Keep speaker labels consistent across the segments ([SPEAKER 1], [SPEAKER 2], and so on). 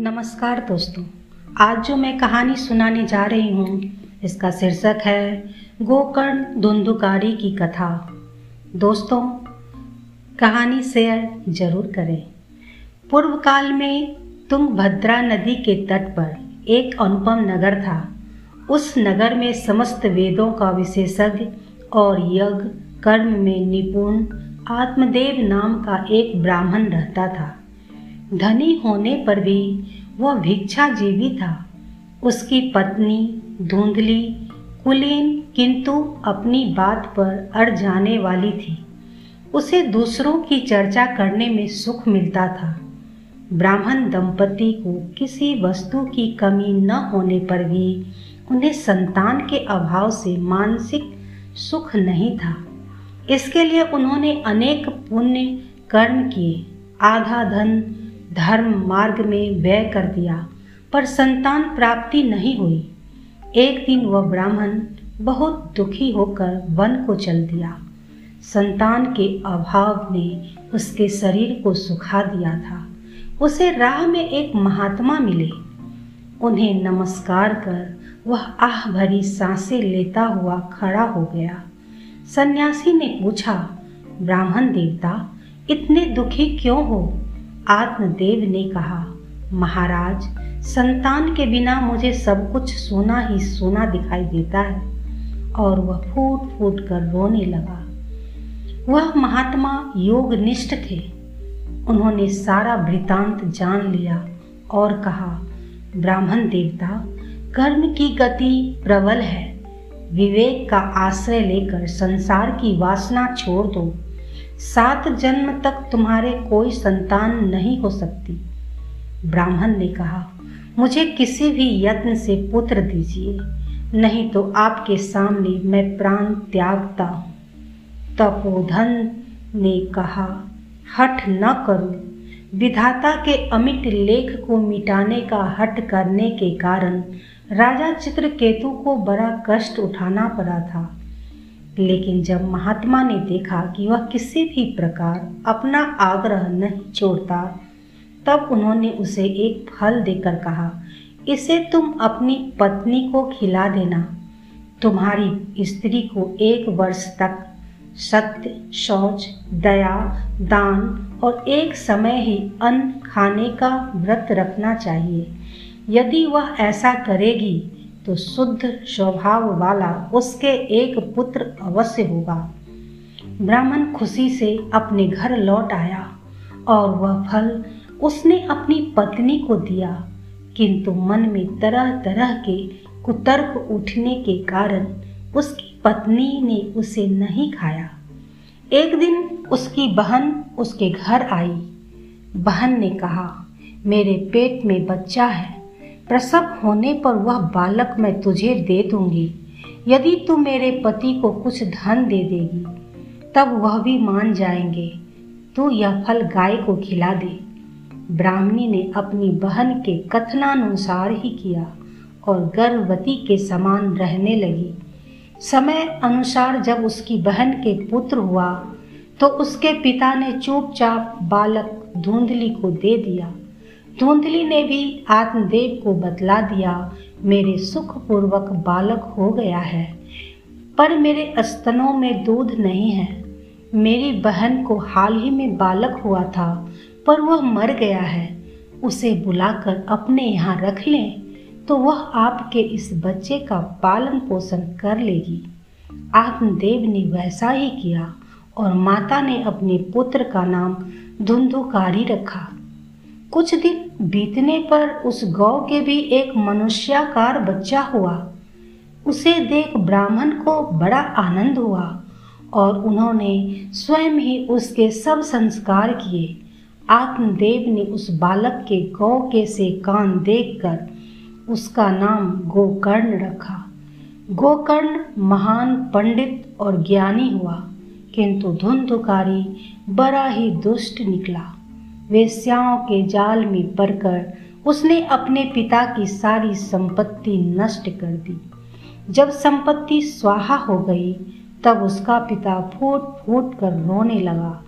[SPEAKER 1] नमस्कार दोस्तों। आज जो मैं कहानी सुनाने जा रही हूँ, इसका शीर्षक है गोकर्ण धुंधुकारी की कथा। दोस्तों, कहानी शेयर ज़रूर करें। पूर्व काल में तुंगभद्रा नदी के तट पर एक अनुपम नगर था। उस नगर में समस्त वेदों का विशेषज्ञ और यज्ञ कर्म में निपुण आत्मदेव नाम का एक ब्राह्मण रहता था। धनी होने पर भी वह भिक्षाजीवी था। उसकी पत्नी, धुंधली, कुलीन किंतु अपनी बात पर अड़ जाने वाली थी। उसे दूसरों की चर्चा करने में सुख मिलता था। ब्राह्मण दंपति को किसी वस्तु की कमी न होने पर भी उन्हें संतान के अभाव से मानसिक सुख नहीं था। इसके लिए उन्होंने अनेक पुण्य कर्म किए। आधा धन धर्म मार्ग में व्यय कर दिया, पर संतान प्राप्ति नहीं हुई। एक दिन वह ब्राह्मण बहुत दुखी होकर वन को चल दिया। संतान के अभाव ने उसके शरीर को सुखा दिया था। उसे राह में एक महात्मा मिले। उन्हें नमस्कार कर वह आह भरी साँसें लेता हुआ खड़ा हो गया। सन्यासी ने पूछा, ब्राह्मण देवता, इतने दुखी क्यों हो? आत्मदेव ने कहा, महाराज, संतान के बिना मुझे सब कुछ सोना ही सोना दिखाई देता है। और वह फूट फूट कर रोने लगा। वह महात्मा योग निष्ठ थे। उन्होंने सारा वृतांत जान लिया और कहा, ब्राह्मण देवता, कर्म की गति प्रबल है। विवेक का आश्रय लेकर संसार की वासना छोड़ दो। सात जन्म तक तुम्हारे कोई संतान नहीं हो सकती। ब्राह्मण ने कहा, मुझे किसी भी यत्न से पुत्र दीजिए, नहीं तो आपके सामने मैं प्राण त्यागता हूँ। तपोधन ने कहा, हठ न करो। विधाता के अमिट लेख को मिटाने का हट करने के कारण राजा चित्रकेतु को बड़ा कष्ट उठाना पड़ा था। लेकिन जब महात्मा ने देखा कि वह किसी भी प्रकार अपना आग्रह नहीं छोड़ता, तब उन्होंने उसे एक फल देकर कहा, इसे तुम अपनी पत्नी को खिला देना। तुम्हारी स्त्री को एक वर्ष तक सत्य, शौच, दया, दान और एक समय ही अन्न खाने का व्रत रखना चाहिए। यदि वह ऐसा करेगी तो शुद्ध स्वभाव वाला उसके एक पुत्र अवश्य होगा। ब्राह्मण खुशी से अपने घर लौट आया और वह फल उसने अपनी पत्नी को दिया, किंतु मन में तरह तरह के कुतर्क उठने के कारण उसकी पत्नी ने उसे नहीं खाया। एक दिन उसकी बहन उसके घर आई। बहन ने कहा, मेरे पेट में बच्चा है। प्रसव होने पर वह बालक मैं तुझे दे दूँगी। यदि तू मेरे पति को कुछ धन दे देगी, तब वह भी मान जाएँगे। तू यह फल गाय को खिला दे। ब्राह्मणी ने अपनी बहन के कथनानुसार ही किया और गर्भवती के समान रहने लगी। समय अनुसार जब उसकी बहन के पुत्र हुआ तो उसके पिता ने चुपचाप बालक धुंधली को दे दिया। धुंधली ने भी आत्मदेव को बतला दिया, मेरे सुखपूर्वक बालक हो गया है, पर मेरे स्तनों में दूध नहीं है। मेरी बहन को हाल ही में बालक हुआ था, पर वह मर गया है। उसे बुलाकर अपने यहाँ रख लें तो वह आपके इस बच्चे का पालन पोषण कर लेगी। आत्मदेव ने वैसा ही किया, और माता ने अपने पुत्र का नाम धुंधुकारी रखा। कुछ दिन बीतने पर उस गौ के भी एक मनुष्याकार बच्चा हुआ। उसे देख ब्राह्मण को बड़ा आनंद हुआ और उन्होंने स्वयं ही उसके सब संस्कार किए। आत्मदेव ने उस बालक के गौ के से कान देखकर उसका नाम गोकर्ण रखा। गोकर्ण महान पंडित और ज्ञानी हुआ, किंतु धुंधुकारी, बड़ा ही दुष्ट निकला। वेश्याओं के जाल में पड़कर उसने अपने पिता की सारी संपत्ति नष्ट कर दी। जब संपत्ति स्वाहा हो गई, तब उसका पिता फूट फूट कर रोने लगा।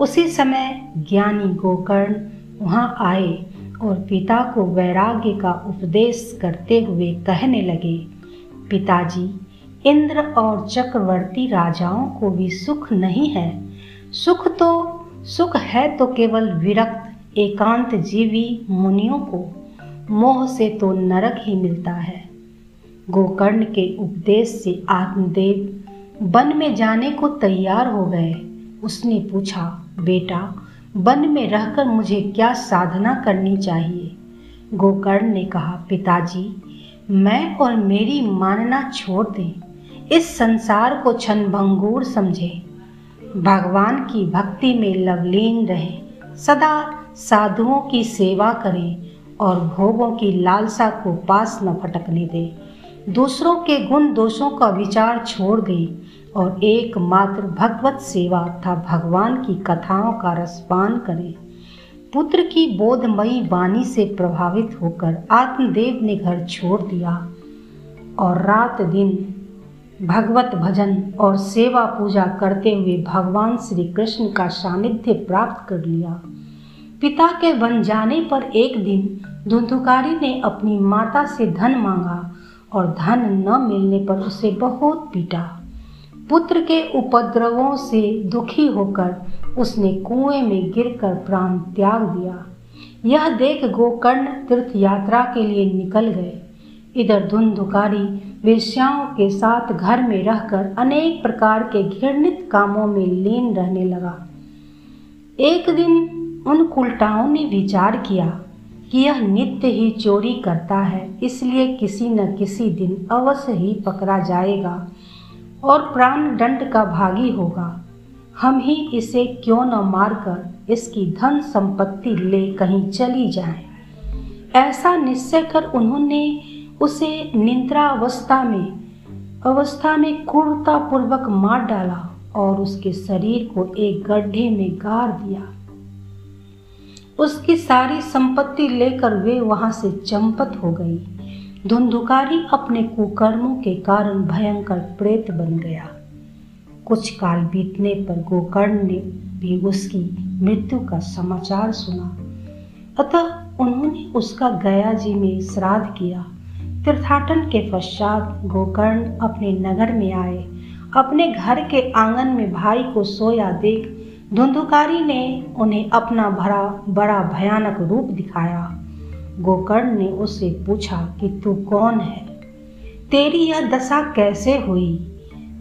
[SPEAKER 1] उसी समय ज्ञानी गोकर्ण वहाँ आए और पिता को वैराग्य का उपदेश करते हुए कहने लगे, पिताजी, इंद्र और चक्रवर्ती राजाओं को भी सुख नहीं है। सुख तो सुख है तो केवल विरक्त एकांत जीवी मुनियों को। मोह से तो नरक ही मिलता है। गोकर्ण के उपदेश से आत्मदेव, वन में जाने को तैयार हो गए। उसने पूछा, बेटा, वन में रहकर मुझे क्या साधना करनी चाहिए? गोकर्ण ने कहा, पिताजी, मैं और मेरी मानना छोड़ दें। इस संसार को क्षण भंगूर समझे। भगवान की भक्ति में लवलीन रहे। सदा साधुओं की सेवा करें और भोगों की लालसा को पास न फटकने दें। दूसरों के गुण दोषों का विचार छोड़ दें और एकमात्र भगवत सेवा तथा भगवान की कथाओं का रसपान करें। पुत्र की बोधमयी वाणी से प्रभावित होकर आत्मदेव ने घर छोड़ दिया और रात दिन भगवत भजन और सेवा पूजा करते हुए भगवान श्री कृष्ण का सानिध्य प्राप्त कर लिया। पिता के बन जाने पर एक दिन धुंधुकारी ने अपनी माता से धन मांगा और धन न मिलने पर उसे बहुत पीटा। पुत्र के उपद्रवों से दुखी होकर उसने कुएँ में गिरकर प्राण त्याग दिया। यह देख गोकर्ण तीर्थ यात्रा के लिए निकल गए। इधर धुंधुकारी वेश्याओं के साथ घर में रहकर अनेक प्रकार के घृणित कामों में लीन रहने लगा। एक दिन उन कुलटाओं ने विचार किया कि यह नित्य ही चोरी करता है, इसलिए किसी न किसी दिन अवश्य ही पकड़ा जाएगा और प्राण दंड का भागी होगा। हम ही इसे क्यों न मारकर इसकी धन संपत्ति ले कहीं चली जाए? ऐसा निश्चय कर उन्होंने उसे निंद्रा अवस्था में अवस्था में क्रूरता पूर्वक मार डाला और उसके शरीर को एक गड्ढे में गाड़ दिया। उसकी सारी संपत्ति लेकर वे वहाँ से चंपत हो गई। धुंधुकारी अपने कुकर्मों के कारण भयंकर प्रेत बन गया। कुछ काल बीतने पर गोकर्ण ने भी उसकी मृत्यु का समाचार सुना। अतः उन्होंने उसका गया जी में श्राद्ध किया। तीर्थाटन के पश्चात गोकर्ण अपने नगर में आए। अपने घर के आँगन में भाई को सोया देख धुंधुकारी ने उन्हें अपना भरा, बड़ा भयानक रूप दिखाया। गोकर्ण ने उससे पूछा कि, तू कौन है? तेरी यह दशा कैसे हुई?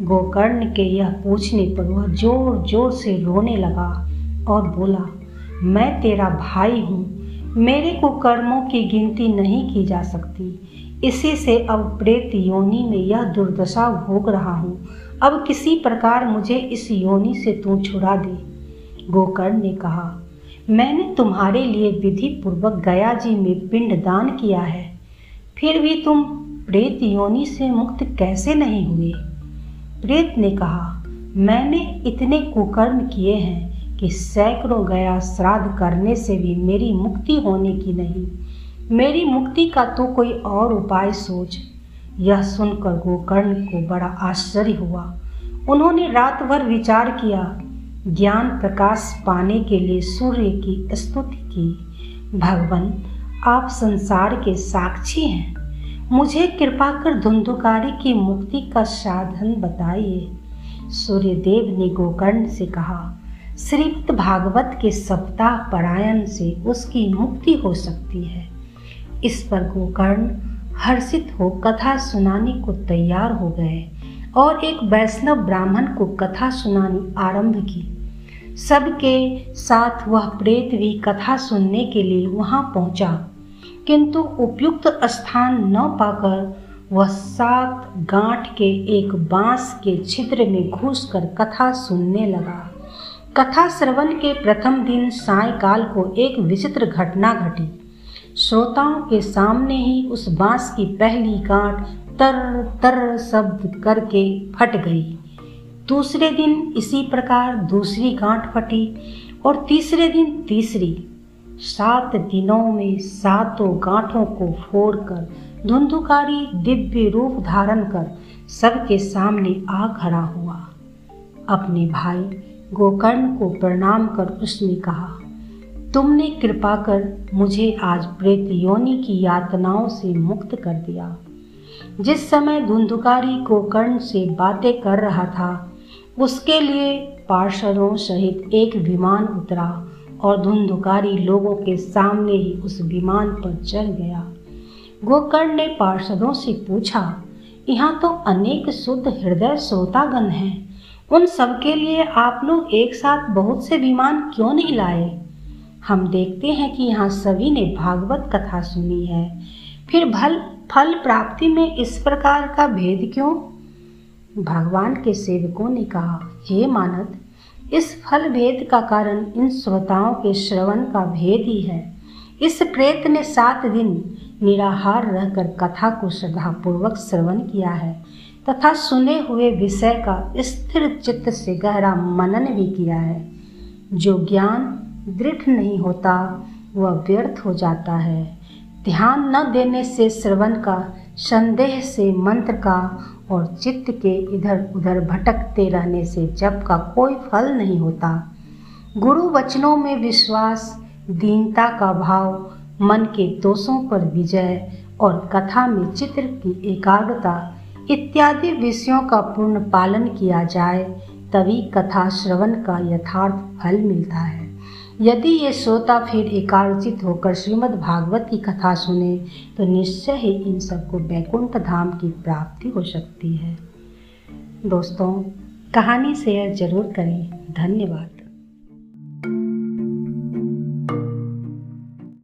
[SPEAKER 1] गोकर्ण के यह पूछने पर वह ज़ोर ज़ोर से रोने लगा और बोला, मैं तेरा भाई हूँ। मेरे कुकर्मों की गिनती नहीं की जा सकती। इसी से अब प्रेत योनि में यह दुर्दशा भोग रहा हूँ। अब किसी प्रकार मुझे इस योनि से तू छुड़ा दे। गोकर्ण ने कहा, मैंने तुम्हारे लिए विधि पूर्वक गया जी में पिंड दान किया है। फिर भी तुम प्रेत योनि से मुक्त कैसे नहीं हुए? प्रेत ने कहा, मैंने इतने कुकर्म किए हैं कि सैकड़ों गया श्राद्ध करने से भी मेरी मुक्ति होने की नहीं। मेरी मुक्ति का तो कोई और उपाय सोच। यह सुनकर गोकर्ण को बड़ा आश्चर्य हुआ। उन्होंने रात भर विचार किया। ज्ञान प्रकाश पाने के लिए सूर्य की स्तुति की। भगवान, आप संसार के साक्षी हैं। मुझे कृपा कर धुंधुकारी की मुक्ति का साधन बताइए। सूर्यदेव ने गोकर्ण से कहा श्रीमद भागवत के सप्ताह परायण से उसकी मुक्ति हो सकती है। इस पर गोकर्ण हर्षित हो कथा सुनाने को तैयार हो गए और एक वैष्णव ब्राह्मण को कथा सुनानी आरंभ की। सबके साथ वह प्रेत भी कथा सुनने के लिए वहाँ पहुँचा, किंतु उपयुक्त स्थान न पाकर वह सात गांठ के एक बाँस के छिद्र में घुसकर कथा सुनने लगा। कथा श्रवण के प्रथम दिन सायकाल को एक विचित्र घटना घटी। श्रोताओं के सामने ही उस बाँस की पहली गांठ तर तर शब्द करके फट गई। दूसरे दिन इसी प्रकार दूसरी गांठ फटी और तीसरे दिन तीसरी। सात दिनों में सातों गांठों को फोड़कर धुंधुकारी दिव्य रूप धारण कर सबके सामने आ खड़ा हुआ। अपने भाई गोकर्ण को प्रणाम कर उसने कहा तुमने कृपा कर मुझे आज प्रेत योनि की यातनाओं से मुक्त कर दिया। जिस समय धुंधुकारी गोकर्ण से बातें कर रहा था, उसके लिए पार्षदों सहित एक विमान उतरा और धुंधुकारी लोगों के सामने ही उस विमान पर चढ़ गया। गोकर्ण ने पार्षदों से पूछा, यहाँ तो अनेक शुद्ध हृदय श्रोतागण हैं। उन सबके लिए आप लोग एक साथ बहुत से विमान क्यों नहीं लाए? हम देखते हैं कि यहाँ सभी ने भागवत कथा सुनी है। फिर भल, फल प्राप्ति में इस प्रकार का भेद क्यों? भगवान के सेवकों ने कहा, हे मानद, इस फल भेद का कारण इन श्रोताओं के श्रवण का भेद ही है। इस प्रेत ने सात दिन निराहार रहकर कथा को श्रद्धापूर्वक श्रवण किया है तथा सुने हुए विषय का स्थिर चित्त से गहरा मनन भी किया है। जो ज्ञान दृढ़ नहीं होता, वह व्यर्थ हो जाता है। ध्यान न देने से श्रवण का, संदेह से मंत्र का और चित्त के इधर उधर भटकते रहने से जप का कोई फल नहीं होता। गुरु वचनों में विश्वास, दीनता का भाव, मन के दोषों पर विजय और कथा में चित्र की एकाग्रता इत्यादि विषयों का पूर्ण पालन किया जाए, तभी कथा श्रवण का यथार्थ फल मिलता है। यदि ये श्रोता फिर एकाग्रचित होकर श्रीमद् भागवत की कथा सुने तो निश्चय ही इन सबको बैकुंठ धाम की प्राप्ति हो सकती है। दोस्तों, कहानी शेयर ज़रूर करें। धन्यवाद।